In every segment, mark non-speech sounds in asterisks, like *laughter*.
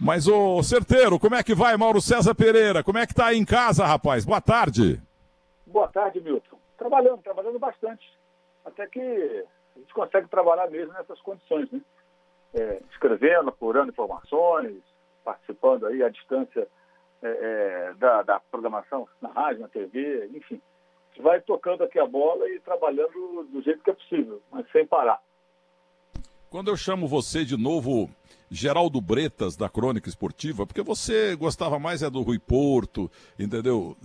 Mas, ô certeiro, como é que vai, Mauro César Pereira? Como é que tá aí em casa, rapaz? Boa tarde. Boa tarde, Milton. Trabalhando, trabalhando bastante. Até que a gente consegue trabalhar mesmo nessas condições, né? É, escrevendo, apurando informações, participando aí à distância é, é, da, da, programação na rádio, na TV, enfim. A gente vai tocando aqui a bola e trabalhando do jeito que é possível, mas sem parar. Quando eu chamo você de novo Geraldo Bretas da Crônica Esportiva, porque você gostava mais é do Rui Porto, entendeu?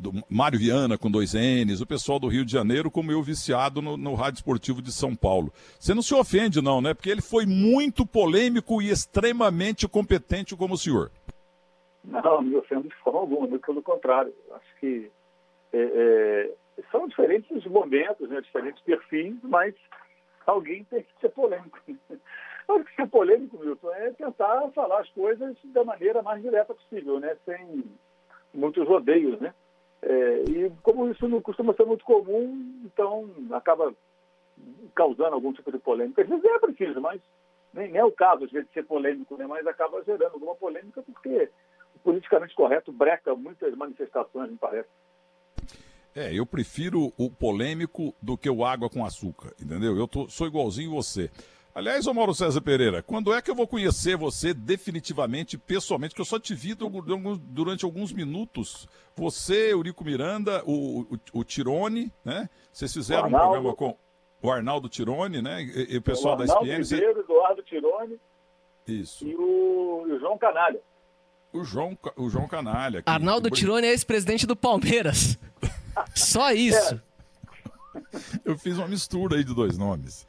Do Mário Viana com dois N's, o pessoal do Rio de Janeiro, como eu viciado no, no Rádio Esportivo de São Paulo. Você não se ofende, não, né? Porque ele foi muito polêmico e extremamente competente como o senhor. Não, me ofendo de forma alguma, pelo contrário. Acho que é, é, são diferentes momentos, né, diferentes perfis, mas alguém tem que ser polêmico. Acho que ser polêmico, Milton, é tentar falar as coisas da maneira mais direta possível, né? sem muitos rodeios. Né? É, e como isso não costuma ser muito comum, então acaba causando algum tipo de polêmica. Às vezes é preciso, mas nem é o caso, às vezes, de ser polêmico, né? mas acaba gerando alguma polêmica porque o politicamente correto breca muitas manifestações, me parece. É, eu prefiro o polêmico do que o água com açúcar, entendeu? Eu tô, sou igualzinho você. Aliás, ô Mauro César Pereira, quando é que eu vou conhecer você definitivamente, pessoalmente? Que eu só te vi durante alguns minutos. Você, Eurico Miranda, o, o, o Tirone, né? Vocês fizeram um programa com o Arnaldo Tirone, né? E, e o pessoal o da SPN. Ribeiro, Eduardo Tirone. Isso. E o, e o João Canalha. O João, o João Canalha. Que, Arnaldo que... Tirone é ex-presidente do Palmeiras. *laughs* Só isso. É. Eu fiz uma mistura aí de dois nomes.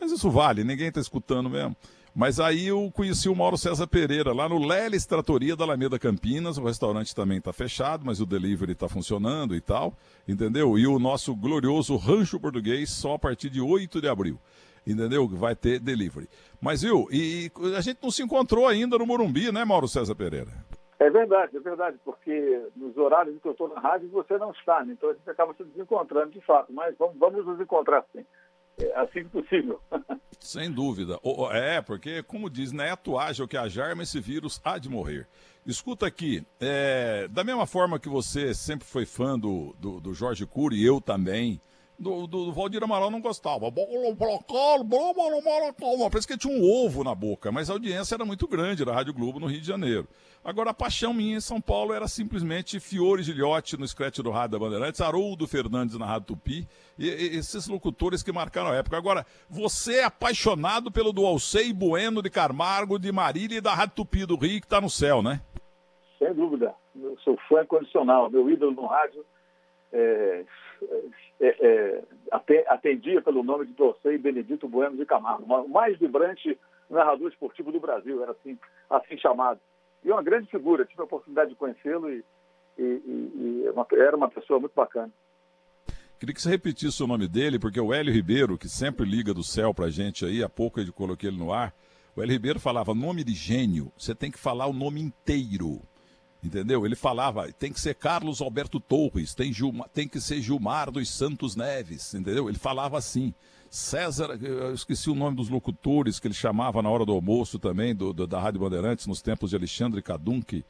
Mas isso vale, ninguém está escutando mesmo. Mas aí eu conheci o Mauro César Pereira lá no Lelis Tratoria da Alameda Campinas. O restaurante também está fechado, mas o delivery está funcionando e tal, entendeu? E o nosso glorioso Rancho Português só a partir de 8 de abril, entendeu? Vai ter delivery. Mas viu, e a gente não se encontrou ainda no Morumbi, né, Mauro César Pereira? É verdade, é verdade, porque nos horários que eu estou na rádio você não está, né? então a gente acaba se desencontrando de fato, mas vamos, vamos nos encontrar sim. É, assim que possível. *laughs* Sem dúvida. É, porque, como diz, Neto, ágil que a jarma, esse vírus há de morrer. Escuta aqui, é, da mesma forma que você sempre foi fã do, do, do Jorge Cury, eu também, do, do, do Valdir Amaral não gostava. Parece que tinha um ovo na boca, mas a audiência era muito grande da Rádio Globo no Rio de Janeiro. Agora, a paixão minha em São Paulo era simplesmente Fiore Gilhote no escrete do Rádio da Bandeirantes, Haroldo Fernandes na Rádio Tupi, e, e, esses locutores que marcaram a época. Agora, você é apaixonado pelo do Alcei Bueno de Carmargo, de Marília e da Rádio Tupi do Rio, que está no céu, né? Sem dúvida. Eu sou fã incondicional. Meu ídolo no rádio é, é, é, atendia pelo nome de Alcei Benedito Bueno de Camargo, o mais vibrante narrador esportivo do Brasil, era assim, assim chamado. E uma grande figura, tive a oportunidade de conhecê-lo e, e, e, e uma, era uma pessoa muito bacana. Queria que você repetisse o nome dele, porque o Hélio Ribeiro, que sempre liga do céu pra gente aí, há pouco eu coloquei ele no ar, o Hélio Ribeiro falava, nome de gênio, você tem que falar o nome inteiro. Entendeu? Ele falava, tem que ser Carlos Alberto Torres, tem, Gilma, tem que ser Gilmar dos Santos Neves, entendeu? Ele falava assim. César, eu esqueci o nome dos locutores que ele chamava na hora do almoço também, do, do da Rádio Bandeirantes, nos tempos de Alexandre Cadunque,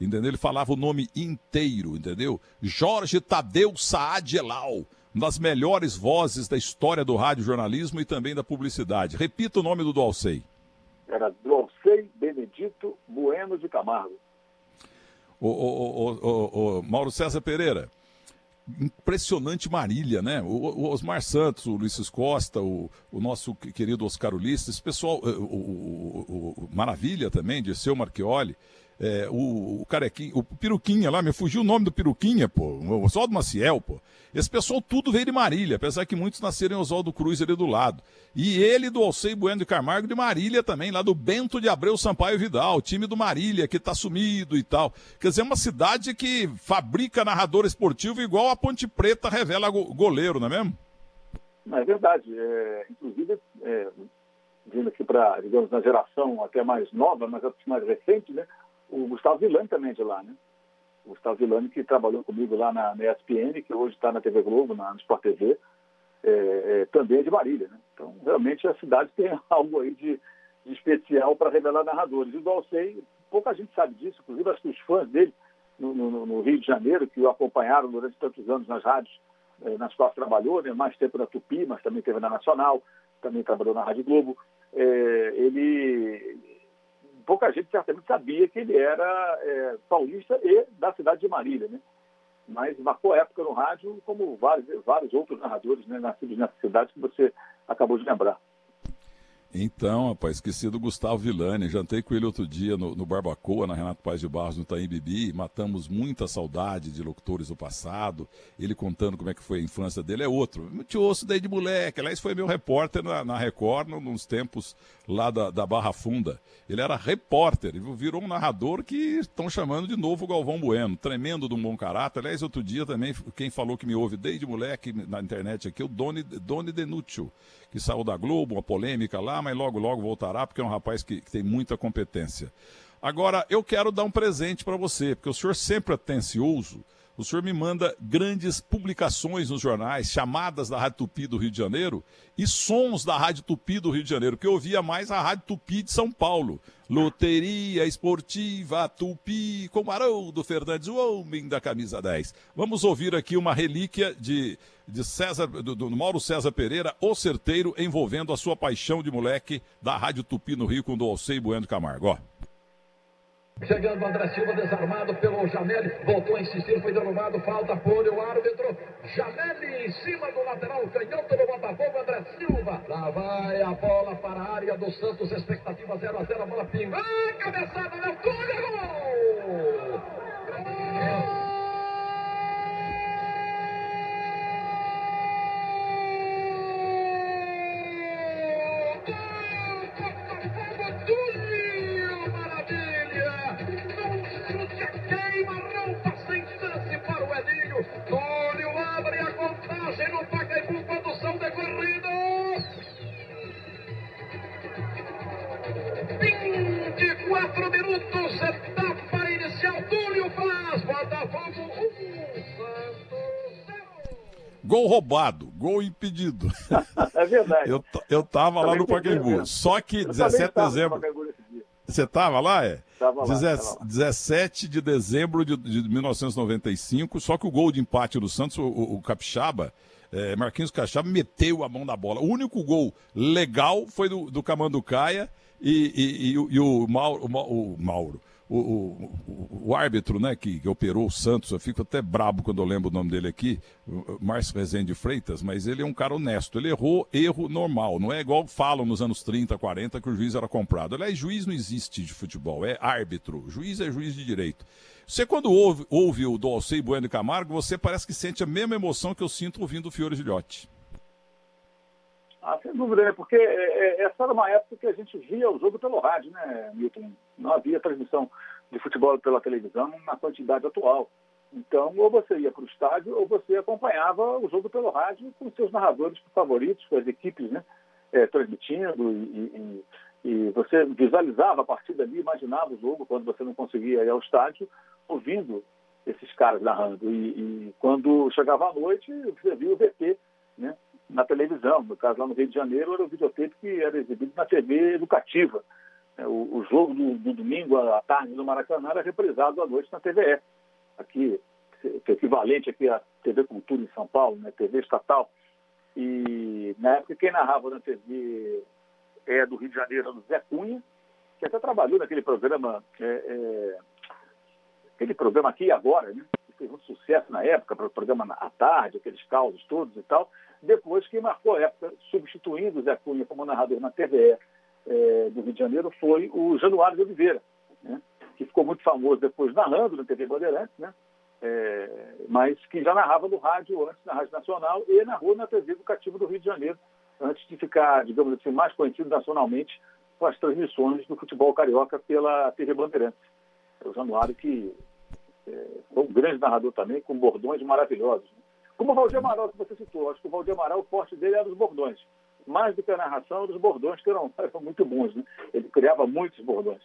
entendeu? Ele falava o nome inteiro, entendeu? Jorge Tadeu Saad Elal, uma das melhores vozes da história do rádio jornalismo e também da publicidade. Repita o nome do Dualcei. Era Dualcei Benedito Bueno de Camargo. O, o, o, Mauro César Pereira, impressionante Marília, né? O, Osmar Santos, o Luiz Costa, o, nosso querido Oscar Ulisses, pessoal, o, o Maravilha também, de seu Marchioli, é, o, o Carequinha, o Piruquinha lá, me fugiu o nome do Piruquinha, pô, o Oswaldo Maciel, pô. Esse pessoal tudo veio de Marília, apesar que muitos nasceram em Oswaldo Cruz ali do lado. E ele do Alcei Bueno de Camargo de Marília também, lá do Bento de Abreu Sampaio Vidal, time do Marília, que tá sumido e tal. Quer dizer, é uma cidade que fabrica narrador esportivo igual a Ponte Preta revela goleiro, não é mesmo? É verdade. É, inclusive, é, vindo aqui para, digamos, na geração até mais nova, mas mais recente, né? O Gustavo Villani também é de lá, né? O Gustavo Villani, que trabalhou comigo lá na, na ESPN, que hoje está na TV Globo, na, Sport TV, é, é, também é de Marília, né? Então, realmente, a cidade tem *laughs* algo aí de, de especial para revelar narradores. E o Dalcei, pouca gente sabe disso, inclusive acho que os fãs dele no, no, no Rio de Janeiro, que o acompanharam durante tantos anos nas rádios eh, nas quais trabalhou, né, mais tempo na Tupi, mas também teve na Nacional, também trabalhou na Rádio Globo, é, ele pouca gente certamente sabia que ele era é, paulista e da cidade de Marília, né? Mas marcou época no rádio, como vários, vários outros narradores né, nascidos nessa cidade que você acabou de lembrar. Então, rapaz, esqueci do Gustavo Villani. Jantei com ele outro dia no, no Barbacoa, na Renato Paz de Barros, no Taim Bibi. Matamos muita saudade de locutores do passado. Ele contando como é que foi a infância dele é outro. Eu te ouço desde moleque. Aliás, foi meu repórter na, na Record, nos tempos lá da, da Barra Funda. Ele era repórter, virou um narrador que estão chamando de novo Galvão Bueno. Tremendo de um bom caráter. Aliás, outro dia também, quem falou que me ouve desde moleque na internet aqui, o Doni, Doni Denúcio que saiu da Globo, uma polêmica lá, mas logo, logo voltará, porque é um rapaz que, que tem muita competência. Agora, eu quero dar um presente para você, porque o senhor sempre é atencioso, o senhor me manda grandes publicações nos jornais, chamadas da Rádio Tupi do Rio de Janeiro e sons da Rádio Tupi do Rio de Janeiro, que eu ouvia mais a Rádio Tupi de São Paulo. Loteria Esportiva Tupi, com Haroldo Fernandes, o homem da camisa 10. Vamos ouvir aqui uma relíquia de, de César, do, do Mauro César Pereira, o certeiro, envolvendo a sua paixão de moleque da Rádio Tupi no Rio com do Alcei Bueno Camargo. Ó. Chegando André Silva, desarmado pelo Janelli, voltou a insistir, foi derrubado, falta por o árbitro. Janelli em cima do lateral, canhoto do Botafogo, André Silva. Lá vai a bola para a área do Santos, expectativa 0 a 0 a bola pinga. Ah, cabeçada, Léo Túlio, gol! Gol! Gol roubado, gol impedido. *laughs* É verdade. Eu, eu tava lá no Pacaembu. Só que 17 de dezembro. Você tava lá, é? Tava lá, 17 de dezembro de, de 1995, só que o gol de empate do Santos, o, o, o Capixaba, é, Marquinhos Capixaba meteu a mão na bola. O único gol legal foi do, do Camanducaia e, e, e, e o, Mauro, o, Mauro o, o, o, árbitro né, que, que, operou o Santos, eu fico até brabo quando eu lembro o nome dele aqui, Márcio Rezende Freitas, mas ele é um cara honesto. Ele errou erro normal, não é igual falam nos anos 30, 40 que o juiz era comprado. Aliás, juiz não existe de futebol, é árbitro. Juiz é juiz de direito. Você, quando ouve, ouve o Dolcei Bueno Camargo, você parece que sente a mesma emoção que eu sinto ouvindo o Fiore Gilhote. Ah, sem dúvida, né? porque é, é, essa era uma época que a gente via o jogo pelo rádio, né, Milton? Não havia transmissão de futebol pela televisão na quantidade atual. Então, ou você ia para o estádio, ou você acompanhava o jogo pelo rádio com seus narradores favoritos, com as equipes né, é, transmitindo, e, e, e, você visualizava a partir dali, imaginava o jogo quando você não conseguia ir ao estádio, ouvindo esses caras narrando. E, e quando chegava a noite, você via o VT, né? Na televisão. No caso, lá no Rio de Janeiro, era o videotape que era exibido na TV educativa. É, o, jogo do, do, domingo à tarde do Maracanã era reprisado à noite na TVE. Aqui, que é equivalente aqui à TV Cultura em São Paulo, né, TV estatal. E na época quem narrava na TV é do Rio de Janeiro era o Zé Cunha, que até trabalhou naquele programa, é, é, aquele programa aqui e agora, né? Que fez muito sucesso na época, para o programa à tarde, aqueles causos todos e tal depois quem marcou a época, substituindo o Zé Cunha como narrador na TVE é, do Rio de Janeiro, foi o Januário de Oliveira, né, que ficou muito famoso depois narrando na TV Bandeirantes, né, é, mas que já narrava no rádio antes, na Rádio Nacional, e narrou na TV Educativa do Rio de Janeiro, antes de ficar, digamos assim, mais conhecido nacionalmente com as transmissões do futebol carioca pela TV Bandeirantes. É o Januário que é, foi um grande narrador também, com bordões maravilhosos. Né? Como o Valdir Amaral, que você citou, acho que o Valdir Amaral, o forte dele era os bordões. Mais do que a narração, os bordões que eram, *laughs* eram muito bons. Né? Ele criava muitos bordões.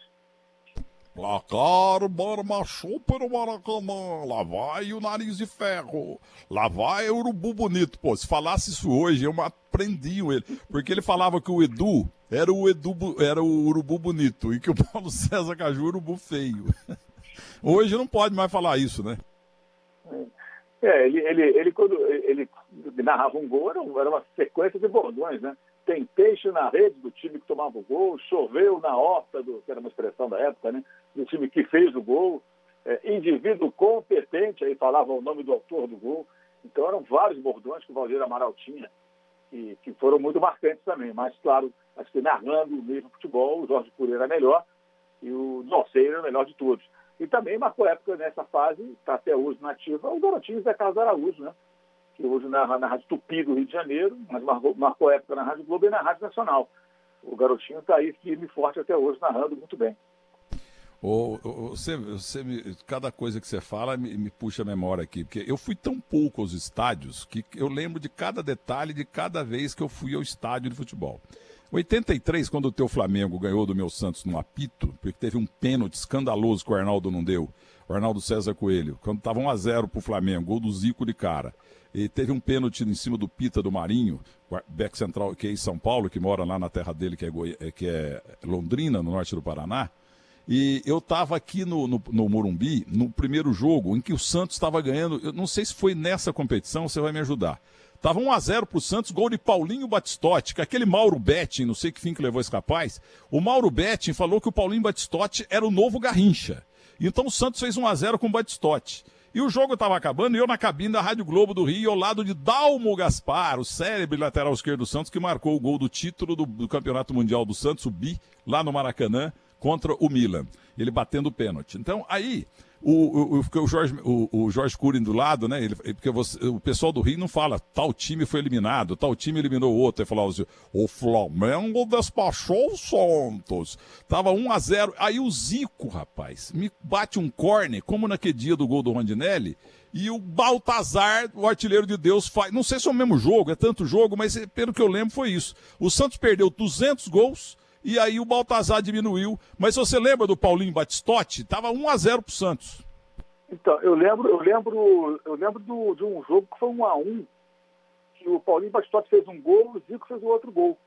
Placar, marmachou para o Maracanã. Lá vai o nariz de ferro. Lá vai o urubu bonito. Pô, se falasse isso hoje, eu aprendiam ele. Porque ele falava que o Edu era o Edu, era o urubu bonito e que o *laughs* Paulo César Caju era o urubu feio. *laughs* Hoje não pode mais falar isso, né? É, ele, ele, ele quando ele narrava um gol, era uma sequência de bordões, né? Tem peixe na rede do time que tomava o gol, choveu na horta, do, que era uma expressão da época, né? Do time que fez o gol, é, indivíduo competente, aí falava o nome do autor do gol. Então eram vários bordões que o Valdir Amaral tinha, e que foram muito marcantes também. Mas, claro, acho que narrando o mesmo futebol, o Jorge Cury era melhor e o Norceiro era o melhor de todos. E também marcou época nessa fase, está até hoje nativa, o Garotinho Zé Carlos Araújo, né? que hoje narra na Rádio Tupi do Rio de Janeiro, mas marcou, marcou época na Rádio Globo e na Rádio Nacional. O Garotinho está aí firme e forte até hoje, narrando muito bem. você, você cada coisa que você fala me, me, puxa a memória aqui, porque eu fui tão pouco aos estádios que eu lembro de cada detalhe de cada vez que eu fui ao estádio de futebol. 83, quando o teu Flamengo ganhou do meu Santos no apito, porque teve um pênalti escandaloso que o Arnaldo não deu, o Arnaldo César Coelho, quando estava 1x0 pro Flamengo, gol do Zico de cara. E teve um pênalti em cima do Pita do Marinho, back central, que é em São Paulo, que mora lá na terra dele, que é, Goi... É, que é Londrina, no norte do Paraná. E eu estava aqui no, no, no, Morumbi, no primeiro jogo, em que o Santos estava ganhando. Eu não sei se foi nessa competição, você vai me ajudar. Tava 1 a 0 pro Santos, gol de Paulinho Batistotti, que aquele Mauro Betting, não sei que fim que levou esse capaz, o Mauro Betting falou que o Paulinho Batistotti era o novo Garrincha. Então o Santos fez 1 a 0 com o Batistotti. E o jogo estava acabando e eu na cabine da Rádio Globo do Rio, ao lado de Dalmo Gaspar, o cérebro lateral esquerdo do Santos, que marcou o gol do título do, do Campeonato Mundial do Santos, o Bi, lá no Maracanã, contra o Milan. Ele batendo o pênalti. Então, aí, o, o, o, Jorge, o, o Jorge Curin do lado, né? Ele, porque você, o pessoal do Rio não fala tal time foi eliminado, tal time eliminou o outro. Ele falava assim: o Flamengo despachou o Santos. Tava 1 a 0 Aí o Zico, rapaz, me bate um corne, como naquele dia do gol do Rondinelli. E o Baltazar, o artilheiro de Deus, faz. Não sei se é o mesmo jogo, é tanto jogo, mas pelo que eu lembro foi isso. O Santos perdeu 200 gols e aí o Baltazar diminuiu. Mas você lembra do Paulinho Batistotti? Tava 1 a 0 pro Santos. Então, eu lembro, eu lembro, eu lembro do, de um jogo que foi 1 a 1 que o Paulinho Batistotti fez um gol, o Zico fez o outro gol.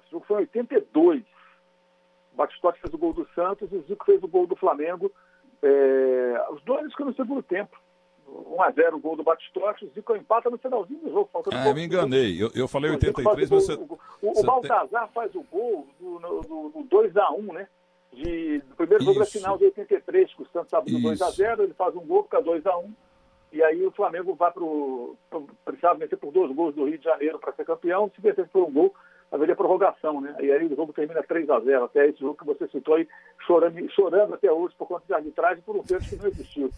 Esse jogo foi em 82. O Batistotti fez o gol do Santos e o Zico fez o gol do Flamengo. É, os dois que no segundo tempo. 1x0 o gol do Batistotti, o Zico empata no finalzinho do jogo. Faltando ah, me enganei. Eu, eu falei 83, você... O, o, o Baltazar faz o gol no, no, no 2x1, né? De, do primeiro jogo da final de 83, que o Santos no 2x0, ele faz um gol, fica 2x1. E aí o Flamengo vai para o. Precisava vencer por dois gols do Rio de Janeiro para ser campeão. Se vencesse por um gol, haveria prorrogação, né? E aí o jogo termina 3x0. Até esse jogo que você citou aí, chorando, chorando até hoje por conta de arbitragem por um pênalti que não existiu.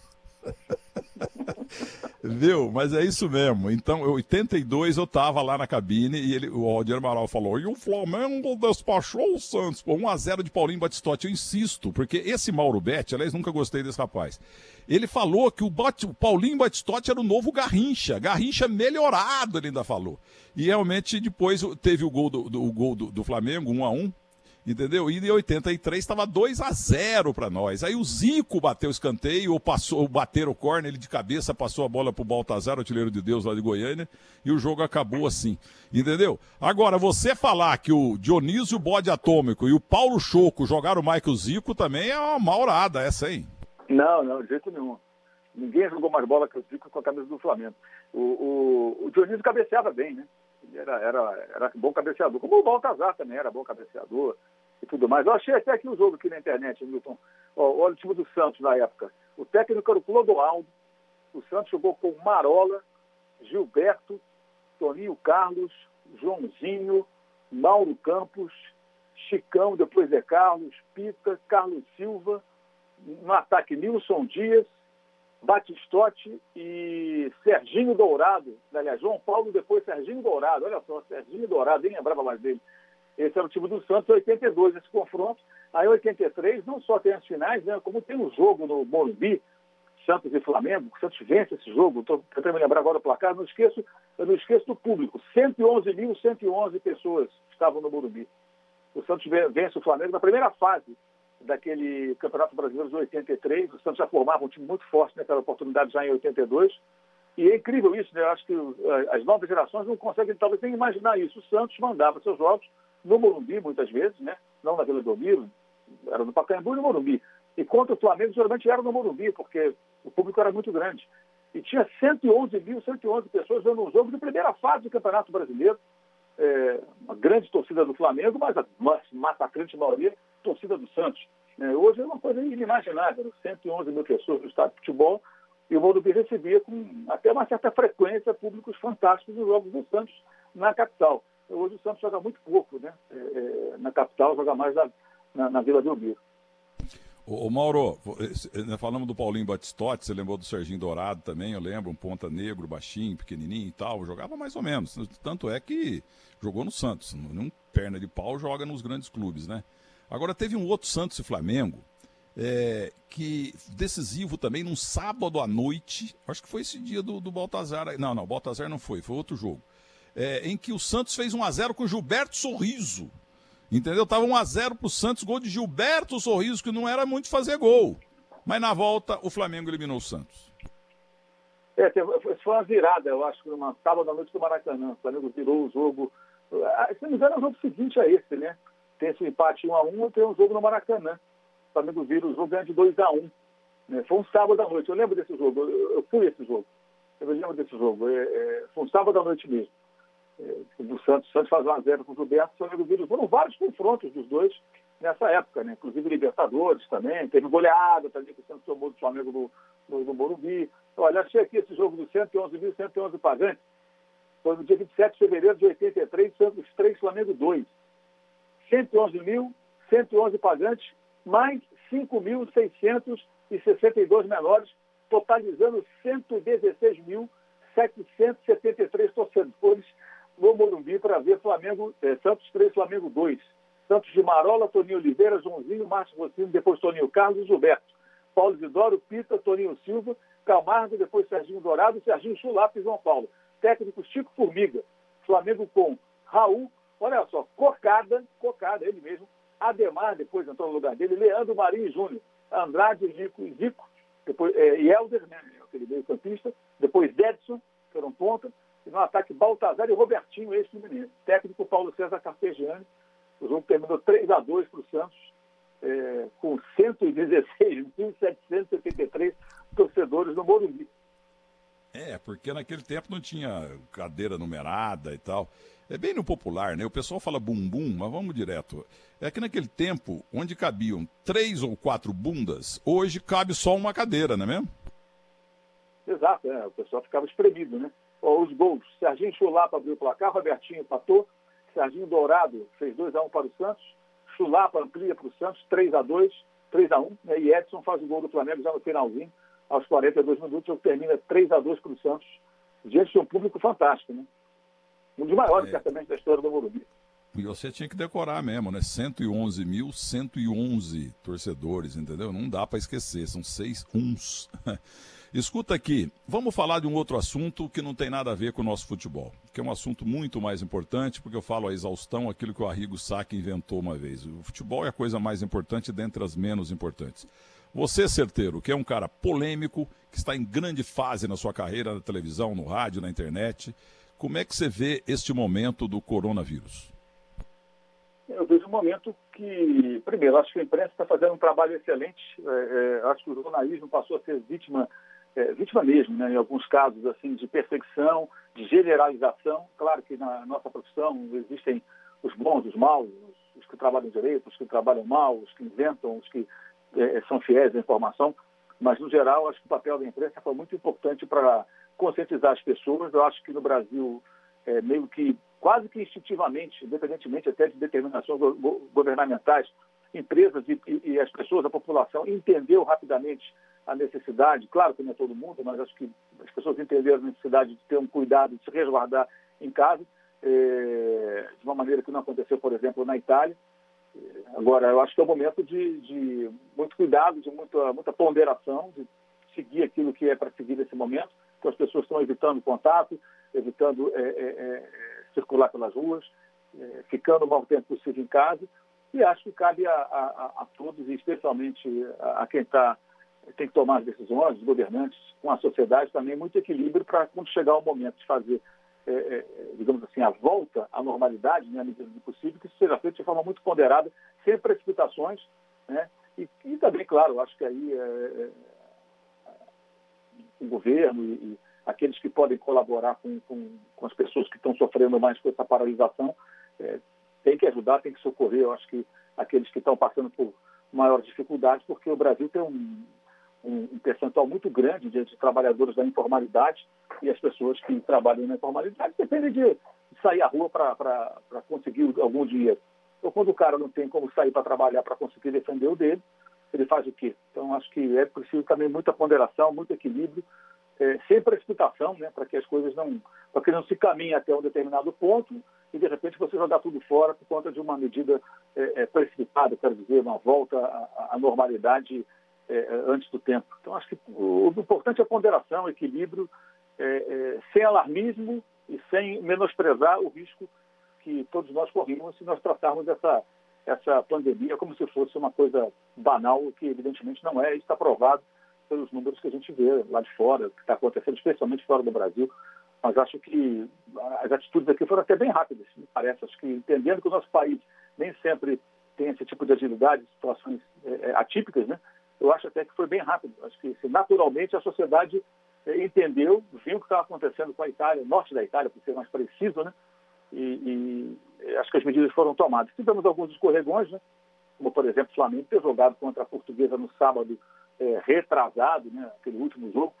*laughs* *laughs* Viu? Mas é isso mesmo. Então, em 82 eu tava lá na cabine e ele, o Aldir Amaral falou: e o Flamengo despachou o Santos por 1x0 de Paulinho Batistotti. Eu insisto, porque esse Mauro Betti, aliás, nunca gostei desse rapaz. Ele falou que o, Bat, o Paulinho Batistotti era o novo Garrincha. Garrincha melhorado, ele ainda falou. E realmente depois teve o gol do, do, o gol do, do Flamengo, 1x1. Entendeu? E em 83 estava 2 a 0 para nós. Aí o Zico bateu o escanteio, ou passou, bateram o corner, ele de cabeça passou a bola pro Baltazar, artilheiro de Deus lá de Goiânia, e o jogo acabou assim. Entendeu? Agora, você falar que o Dionísio Bode Atômico e o Paulo Choco jogaram mais que o Zico também é uma maurada essa, hein? Não, não, de jeito nenhum. Ninguém jogou mais bola que o Zico com a camisa do Flamengo. O, o, o Dionísio cabeceava bem, né? era, era, era bom cabeceador, como o Baltazar também era bom cabeceador e tudo mais. Eu achei até aqui o jogo aqui na internet, Milton. olha o time do Santos na época. O técnico era o Clodoaldo, o Santos jogou com Marola, Gilberto, Toninho Carlos, Joãozinho, Mauro Campos, Chicão, depois Zé Carlos, Pita, Carlos Silva, no ataque Nilson Dias, Batistotti e Serginho Dourado. Aliás, João Paulo, depois Serginho Dourado. Olha só, Serginho Dourado, nem lembrava mais dele. Esse era o time do Santos, 82, esse confronto. Aí, 83, não só tem as finais, né, como tem um jogo no Morumbi, Santos e Flamengo. O Santos vence esse jogo. Estou tentando me lembrar agora do placar. Não esqueço, não esqueço do público. 111.111 pessoas estavam no Morumbi. O Santos vence o Flamengo na primeira fase daquele Campeonato Brasileiro de 83. O Santos já formava um time muito forte naquela oportunidade já em 82. E é incrível isso, né? Eu acho que as novas gerações não conseguem talvez nem imaginar isso. O Santos mandava seus jogos no Morumbi, muitas vezes, né? Não na Vila Belmiro, era no Pacaembu e no Morumbi. E contra o Flamengo, geralmente era no Morumbi, porque o público era muito grande. E tinha 111 mil, 111 pessoas vendo um jogo de primeira fase do Campeonato Brasileiro. É, uma grande torcida do Flamengo, mas a massacrante maioria, torcida do Santos. É, hoje é uma coisa inimaginável, 111 mil pessoas no estádio de futebol, e o Morumbi recebia com até uma certa frequência públicos fantásticos nos jogos do Santos na capital. Hoje o Santos joga muito pouco né? É, é na capital, joga mais na, na, na Vila Belmiro. Ô, Mauro, né, falamos do Paulinho Batistotti, você lembrou do Serginho Dourado também, eu lembro, um ponta negro, baixinho, pequenininho e tal, jogava mais ou menos. Tanto é que jogou no Santos, nenhum perna de pau joga nos grandes clubes, né? Agora teve um outro Santos e Flamengo, é, que decisivo também, num sábado à noite, acho que foi esse dia do, do Baltazar, não, não, Baltazar não foi, foi outro jogo, é, em que o Santos fez 1 a 0 com Gilberto Sorriso, Entendeu? Tava 1x0 pro Santos, gol de Gilberto Sorriso, que não era muito fazer gol. Mas na volta, o Flamengo eliminou o Santos. É, foi uma virada, eu acho, numa sábado da noite do Maracanã. O Flamengo virou o jogo. Ah, se não me engano, é o jogo seguinte a esse, né? Tem esse empate 1x1 e tem um jogo no Maracanã. O Flamengo vira o jogo ganha de 2x1. Né? Foi um sábado à noite. Eu lembro desse jogo. Eu, eu fui esse jogo. Eu lembro desse jogo. É, é, foi um sábado à noite mesmo do Santos. O Santos faz 1x0 com o Gilberto, Flamengo vira. Foram vários confrontos dos dois nessa época, né? Inclusive Libertadores também, teve goleada também que o Santos tomou do Flamengo no, no, no Morumbi. Olha, achei aqui esse jogo dos 111 mil, 111 pagantes. Foi no dia 27 de fevereiro de 83, Santos 3, Flamengo 2. 111 mil, 111 pagantes, mais 5.662 menores, totalizando 116.773 torcedores no Morumbi para ver Flamengo, é, Santos 3, Flamengo 2. Santos de Marola, Toninho Oliveira, Joãozinho, Márcio Rocino, depois Toninho Carlos e Gilberto. Paulo Isidoro, Pita, Toninho Silva, Camargo, depois Serginho Dourado, Serginho Chulapa e João Paulo. Técnico Chico Formiga. Flamengo com Raul, olha só, Cocada, Cocada, ele mesmo, Ademar, depois entrou no lugar dele, Leandro Marinho Júnior, Andrade, Zico, Zico, depois é, Helder, né, aquele meio campista, depois Edson, que era um ponta, e no ataque Baltazar e Robertinho, ex-fluminense. Técnico Paulo César Carpegiani. O jogo terminou 3 a 2 para o Santos, é, com 116.773 torcedores no Morumbi. É, porque naquele tempo não tinha cadeira numerada e tal. É bem no popular, né? O pessoal fala bumbum, mas vamos direto. É que naquele tempo, onde cabiam três ou quatro bundas, hoje cabe só uma cadeira, não é mesmo? Exato, é. o pessoal ficava espremido, né? Os gols. Serginho Chulapa abriu o placar, Robertinho empatou, Serginho Dourado fez 2x1 para o Santos, Chulapa amplia para o Santos, 3x2, 3x1, né? e Edson faz o gol do Flamengo já no finalzinho, aos 42 minutos, o termina 3x2 para o Santos, diante de um público fantástico, né? Um dos maiores, é. certamente, da história do Morumbi. E você tinha que decorar mesmo, né? 111.111 torcedores, entendeu? Não dá para esquecer, são seis uns. *laughs* Escuta aqui, vamos falar de um outro assunto que não tem nada a ver com o nosso futebol, que é um assunto muito mais importante, porque eu falo a exaustão aquilo que o Arrigo Sacchi inventou uma vez. O futebol é a coisa mais importante dentre as menos importantes. Você, certeiro, que é um cara polêmico, que está em grande fase na sua carreira na televisão, no rádio, na internet, como é que você vê este momento do coronavírus? Eu vejo um momento que, primeiro, acho que a imprensa está fazendo um trabalho excelente. É, é, acho que o jornalismo passou a ser vítima é, vítima mesmo, né, em alguns casos assim de perseguição, de generalização. Claro que na nossa profissão existem os bons, os maus, os, que trabalham direito, os que trabalham mal, os que inventam, os que é, são fiéis à informação. Mas, no geral, acho que o papel da imprensa foi muito importante para conscientizar as pessoas. Eu acho que no Brasil, é, meio que, quase que instintivamente, independentemente até de determinações governamentais, empresas e, e, e, as pessoas, a população, entendeu rapidamente a necessidade, claro que não é todo mundo, mas acho que as pessoas entenderam a necessidade de ter um cuidado, de se resguardar em casa, é, de uma maneira que não aconteceu, por exemplo, na Itália. Agora, eu acho que é o momento de, de muito cuidado, de muita, muita ponderação, de seguir aquilo que é para seguir nesse momento, que as pessoas estão evitando contato, evitando é, é, circular pelas ruas, ficando o maior tempo possível em casa E acho que cabe a, a, a todos, e especialmente a, a quem está tem que tomar as decisões, os governantes, com a sociedade também, muito equilíbrio para quando chegar o momento de fazer, é, é, digamos assim, a volta à normalidade, né, medida do possível, que isso seja feito de forma muito ponderada, sem precipitações, né, e, e também, claro, acho que aí é, é, o governo e, e, aqueles que podem colaborar com, com, com as pessoas que estão sofrendo mais com essa paralisação, é, tem que ajudar, tem que socorrer, eu acho que aqueles que estão passando por maiores dificuldades, porque o Brasil tem um, um, percentual muito grande de, de, trabalhadores da informalidade e as pessoas que trabalham na informalidade dependem de, de sair à rua para conseguir algum dinheiro. Então, quando o cara não tem como sair para trabalhar para conseguir defender o dele, ele faz o quê? Então, acho que é preciso também muita ponderação, muito equilíbrio, é, sem precipitação, né, para que as coisas não, para que não se caminhe até um determinado ponto e de repente você jogar tudo fora por conta de uma medida é, é, precipitada, quero dizer, uma volta à, à normalidade é, antes do tempo. Então, acho que o, o importante é ponderação, equilíbrio, é, é, sem alarmismo e sem menosprezar o risco que todos nós corrimos se nós tratarmos essa, essa pandemia como se fosse uma coisa banal, que evidentemente não é. Está provado pelos números que a gente vê lá de fora, que está acontecendo, especialmente fora do Brasil. Mas acho que as atitudes aqui foram até bem rápidas, me parece. Acho que entendendo que o nosso país nem sempre tem esse tipo de agilidade, situações é, atípicas, né? Eu acho até que foi bem rápido. Acho que naturalmente a sociedade eh, entendeu, viu o que estava acontecendo com a Itália, norte da Itália, para ser mais preciso, né? E, e, acho que as medidas foram tomadas. Tivemos alguns escorregões, né? como por exemplo o Flamengo ter jogado contra a Portuguesa no sábado é, retrasado, né? aquele último jogo,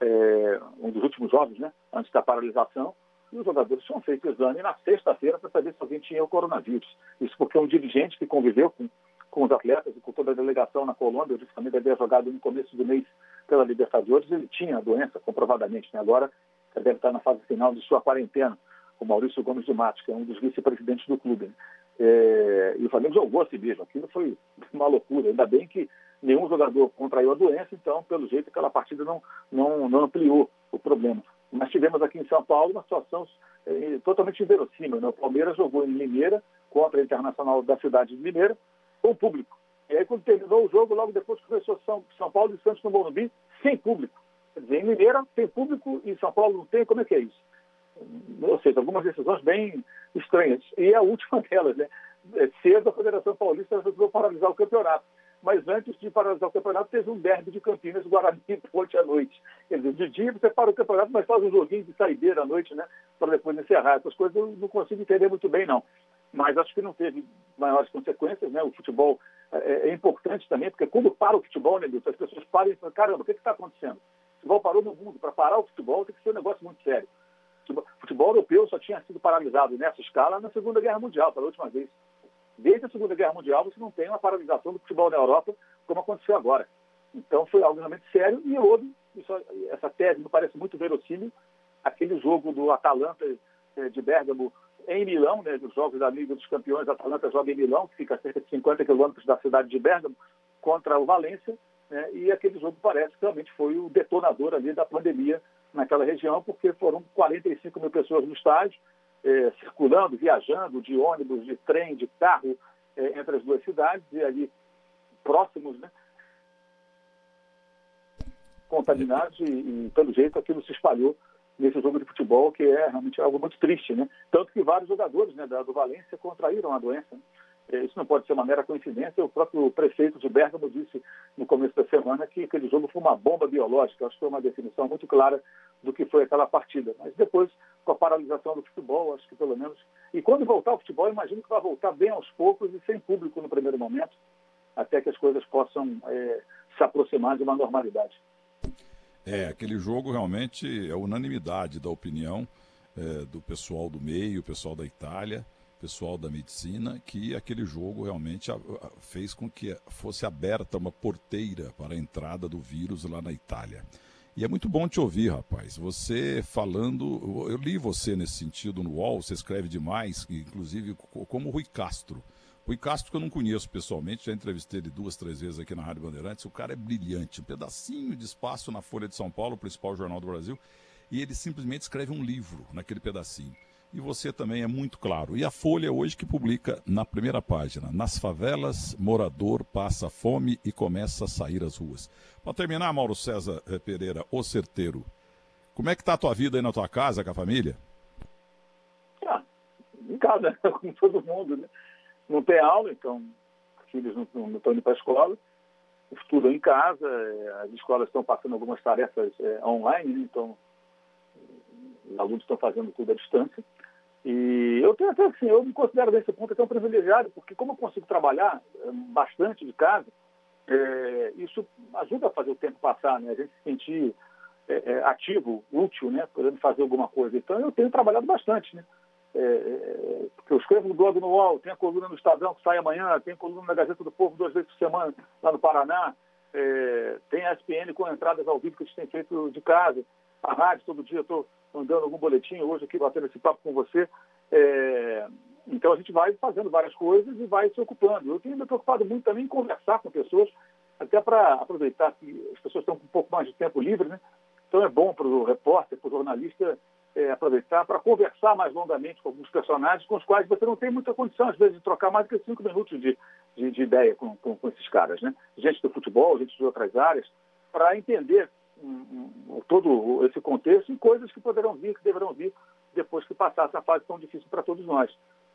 é, um dos últimos jogos, né? antes da paralisação, e os jogadores tinham feito exame na sexta-feira para saber se alguém tinha o coronavírus. Isso porque um dirigente que conviveu com com os atletas e com toda a delegação na Colômbia, disse que havia jogado no começo do mês pela Libertadores, ele tinha a doença, comprovadamente. Né? Agora deve estar na fase final de sua quarentena, o Maurício Gomes de Matos, que é um dos vice-presidentes do clube. Né? É, e o Flamengo jogou a si mesmo. Aquilo foi *laughs* uma loucura. Ainda bem que nenhum jogador contraiu a doença, então, pelo jeito, aquela partida não, não, não ampliou o problema. Mas tivemos aqui em São Paulo uma situação é, totalmente inverossímil. Né? O Palmeiras jogou em Limeira contra a Internacional da cidade de Limeira, com o público. E aí, quando terminou o jogo, logo depois começou São, São Paulo e Santos no Morumbi, sem público. Quer dizer, em Mineira tem público e São Paulo não tem, como é que é isso? Ou seja, algumas decisões bem estranhas. E a última *laughs* delas, né? É, cedo a Federação Paulista resolveu paralisar o campeonato. Mas antes de paralisar o campeonato, teve um derby de Campinas, Guarani Ponte à noite. Quer dizer, de dia você para o campeonato, mas faz um joguinho de saideira à noite, né? Para depois encerrar. Essas coisas eu não consigo entender muito bem, não mas acho que não teve maiores consequências. Né? O futebol é, é importante também, porque quando para o futebol, né, as pessoas param e falam, caramba, o que está acontecendo? O futebol parou no mundo. Para parar o futebol tem que ser um negócio muito sério. O futebol europeu só tinha sido paralisado nessa escala na Segunda Guerra Mundial, pela última vez. Desde a Segunda Guerra Mundial você não tem uma paralisação do futebol na Europa como aconteceu agora. Então foi algo realmente sério e houve, essa tese me parece muito verossímil, aquele jogo do Atalanta eh, de Bergamo em Milão, né, dos Jogos da Liga dos Campeões, a Atalanta joga em Milão, que fica a cerca de 50 quilômetros da cidade de Bergamo, contra o Valência, né, e aquele jogo parece que realmente foi o detonador ali da pandemia naquela região, porque foram 45 mil pessoas no estádio, eh, circulando, viajando, de ônibus, de trem, de carro, eh, entre as duas cidades, e ali próximos, né, contaminados, e, e pelo jeito aquilo se espalhou nesse jogo de futebol, que é realmente algo muito triste, né? Tanto que vários jogadores né, do Valência contraíram a doença. Né? É, isso não pode ser uma mera coincidência. O próprio prefeito de Bergamo disse no começo da semana que aquele jogo foi uma bomba biológica. Acho que foi uma definição muito clara do que foi aquela partida. Mas depois, com a paralisação do futebol, acho que pelo menos. E quando voltar o futebol, imagino que vai voltar bem aos poucos e sem público no primeiro momento, até que as coisas possam é, se aproximar de uma normalidade. É, aquele jogo realmente é unanimidade da opinião é, do pessoal do meio, pessoal da Itália, pessoal da medicina, que aquele jogo realmente a, a, fez com que fosse aberta uma porteira para a entrada do vírus lá na Itália. E é muito bom te ouvir, rapaz. Você falando, eu li você nesse sentido no UOL, você escreve demais, inclusive como Rui Castro. Rui Castro, que eu não conheço pessoalmente, já entrevistei ele duas, três vezes aqui na Rádio Bandeirantes. O cara é brilhante, um pedacinho de espaço na Folha de São Paulo, o principal jornal do Brasil, e ele simplesmente escreve um livro naquele pedacinho. e você também é muito claro. E a Folha hoje que publica na primeira página: Nas favelas, morador passa fome e começa a sair às ruas. Para terminar, Mauro César eh, Pereira, o certeiro, como é que está a tua vida aí na tua casa, com a família? Ah, em casa, *laughs* com todo mundo, né? Não tem aula, então os filhos não, não estão indo para a escola, estudam em casa, eh, as escolas estão passando algumas tarefas é, online, né? então os alunos estão fazendo tudo à distância. E eu tenho até assim, eu me considero desse ponto até um privilegiado, porque como eu consigo trabalhar eh, bastante de casa, é, isso ajuda a fazer o tempo passar, né? A gente se sentir é, é, ativo, útil, né? Podendo fazer alguma coisa. Então eu tenho trabalhado bastante, né? Porque eu escrevo no blog no UOL, tem a coluna no Estadão que sai amanhã, tem a coluna na Gazeta do Povo duas vezes por semana lá no Paraná, tem a SPN com entradas ao vivo que a gente tem feito de casa, a rádio todo dia estou mandando algum boletim hoje aqui, batendo esse papo com você. É, então a gente vai fazendo várias coisas e vai se ocupando. Eu tenho me preocupado muito também em conversar com pessoas, até para aproveitar que as pessoas estão com um pouco mais de tempo livre, né? Então é bom para o repórter, para o jornalista, é, aproveitar para conversar mais longamente com alguns personagens com os quais você não tem muita condição, às vezes, de trocar mais do que cinco minutos de, de, de ideia com, com, com, esses caras, né? Gente do futebol, gente de outras áreas, para entender todo esse contexto e coisas que poderão vir, que deverão vir depois que passar essa fase tão difícil para todos nós.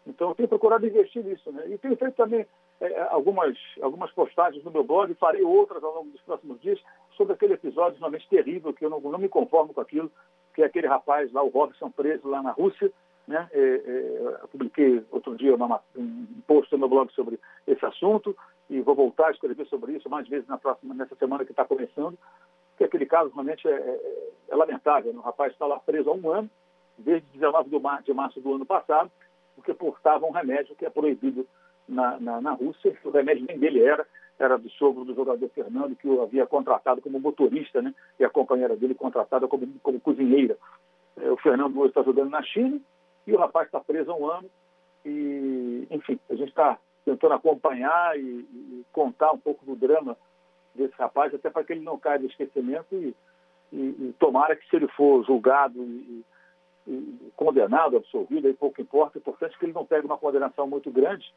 Então, eu tenho procurado investir nisso. Né? E tenho feito também é, algumas, algumas postagens no meu blog, farei outras ao longo dos próximos dias, sobre aquele episódio realmente terrível, que eu não, não me conformo com aquilo, que é aquele rapaz lá, o Robson, preso lá na Rússia. Né? É, é, publiquei outro dia uma, um post no meu blog sobre esse assunto e vou voltar a escrever sobre isso mais vezes na próxima, nessa semana que está começando que aquele caso realmente é, é, é lamentável. Né? O rapaz está lá preso há um ano, desde 19 de março, do ano passado, porque portava um remédio que é proibido na, na, na Rússia. O remédio nem dele era, era do sogro do jogador Fernando, que o havia contratado como motorista, né? e a companheira dele contratada como, como cozinheira. É, o Fernando hoje está jogando na China e o rapaz está preso há um ano. E, enfim, a gente está tentando acompanhar e, e contar um pouco do drama desse rapaz, até para que ele não caia no esquecimento e, e, e tomara que se ele for julgado e, condenado, absolvido, aí pouco importa, é importante que ele não pegue uma condenação muito grande,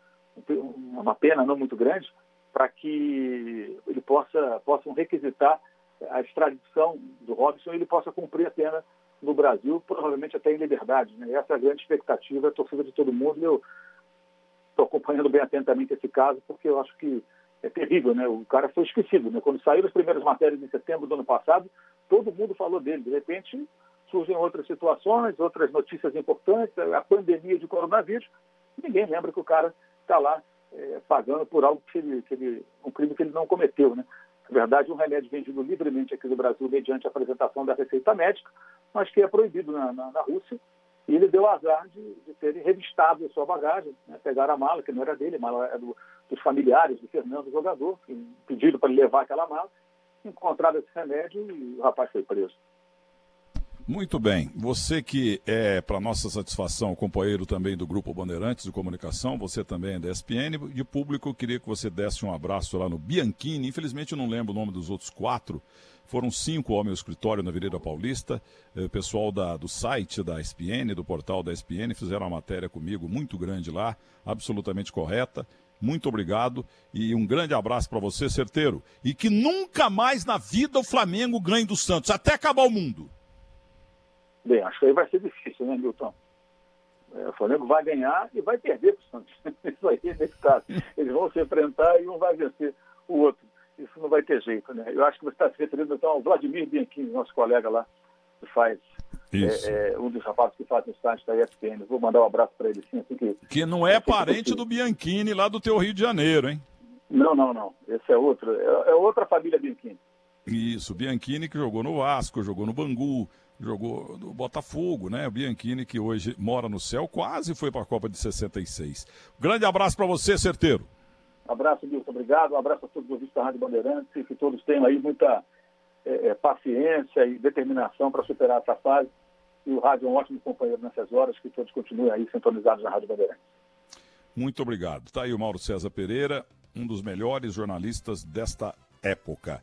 uma pena não muito grande, para que ele possa possam requisitar a extradição do Robson e ele possa cumprir a pena no Brasil, provavelmente até em liberdade. Né? Essa é a grande expectativa, a torcida de todo mundo. Eu estou acompanhando bem atentamente esse caso, porque eu acho que é terrível, né? O cara foi esquecido, né? Quando saíram as primeiras matérias em setembro do ano passado, todo mundo falou dele. De repente, surgem outras situações, outras notícias importantes, a pandemia de coronavírus, ninguém lembra que o cara está lá é, pagando por algo que ele, que ele, um crime que ele não cometeu, né? Na verdade, um remédio vendido livremente aqui no Brasil mediante a apresentação da receita médica, mas que é proibido na, na, na Rússia. E ele deu azar de, de terem revistado a sua bagagem, né? pegaram a mala, que não era dele, a mala era do, dos familiares do Fernando, jogador, que pediram para ele levar aquela mala, encontraram esse remédio e o rapaz foi preso. Muito bem. Você que é, para nossa satisfação, companheiro também do Grupo Bandeirantes de Comunicação, você também é da ESPN. De público, queria que você desse um abraço lá no Bianchini. Infelizmente, eu não lembro o nome dos outros quatro. Foram cinco ao meu escritório na Avenida Paulista. O eh, pessoal da, do site da ESPN, do portal da ESPN, fizeram uma matéria comigo muito grande lá, absolutamente correta. Muito obrigado e um grande abraço para você, certeiro. E que nunca mais na vida o Flamengo ganhe do Santos, até acabar o mundo. Bem, acho que aí vai ser difícil, né, Milton? É, o Flamengo vai ganhar e vai perder para o Santos. *laughs* Isso aí, nesse caso. Eles vão se enfrentar e um vai vencer o outro. Isso não vai ter jeito, né? Eu acho que você está se referindo então ao Vladimir Bianchini, nosso colega lá, que faz é, é, um dos rapazes que faz o site da ESPN. Vou mandar um abraço para ele sim. Assim que, que não é parente do Bianchini lá do teu Rio de Janeiro, hein? Não, não, não. Esse é outro. É, é outra família Bianchini. Isso, Bianchini que jogou no Vasco, jogou no Bangu, jogou no Botafogo, né? O Bianchini que hoje mora no céu, quase foi para a Copa de 66. Grande abraço para você, certeiro. abraço, Milton, obrigado. Um abraço a todos os ouvintes da Rádio Bandeirantes que todos tenham aí muita é, é, paciência e determinação para superar essa fase. E o rádio é um ótimo companheiro nessas horas, que todos continuem aí sintonizados na Rádio Bandeirantes. Muito obrigado. Está aí o Mauro César Pereira, um dos melhores jornalistas desta época.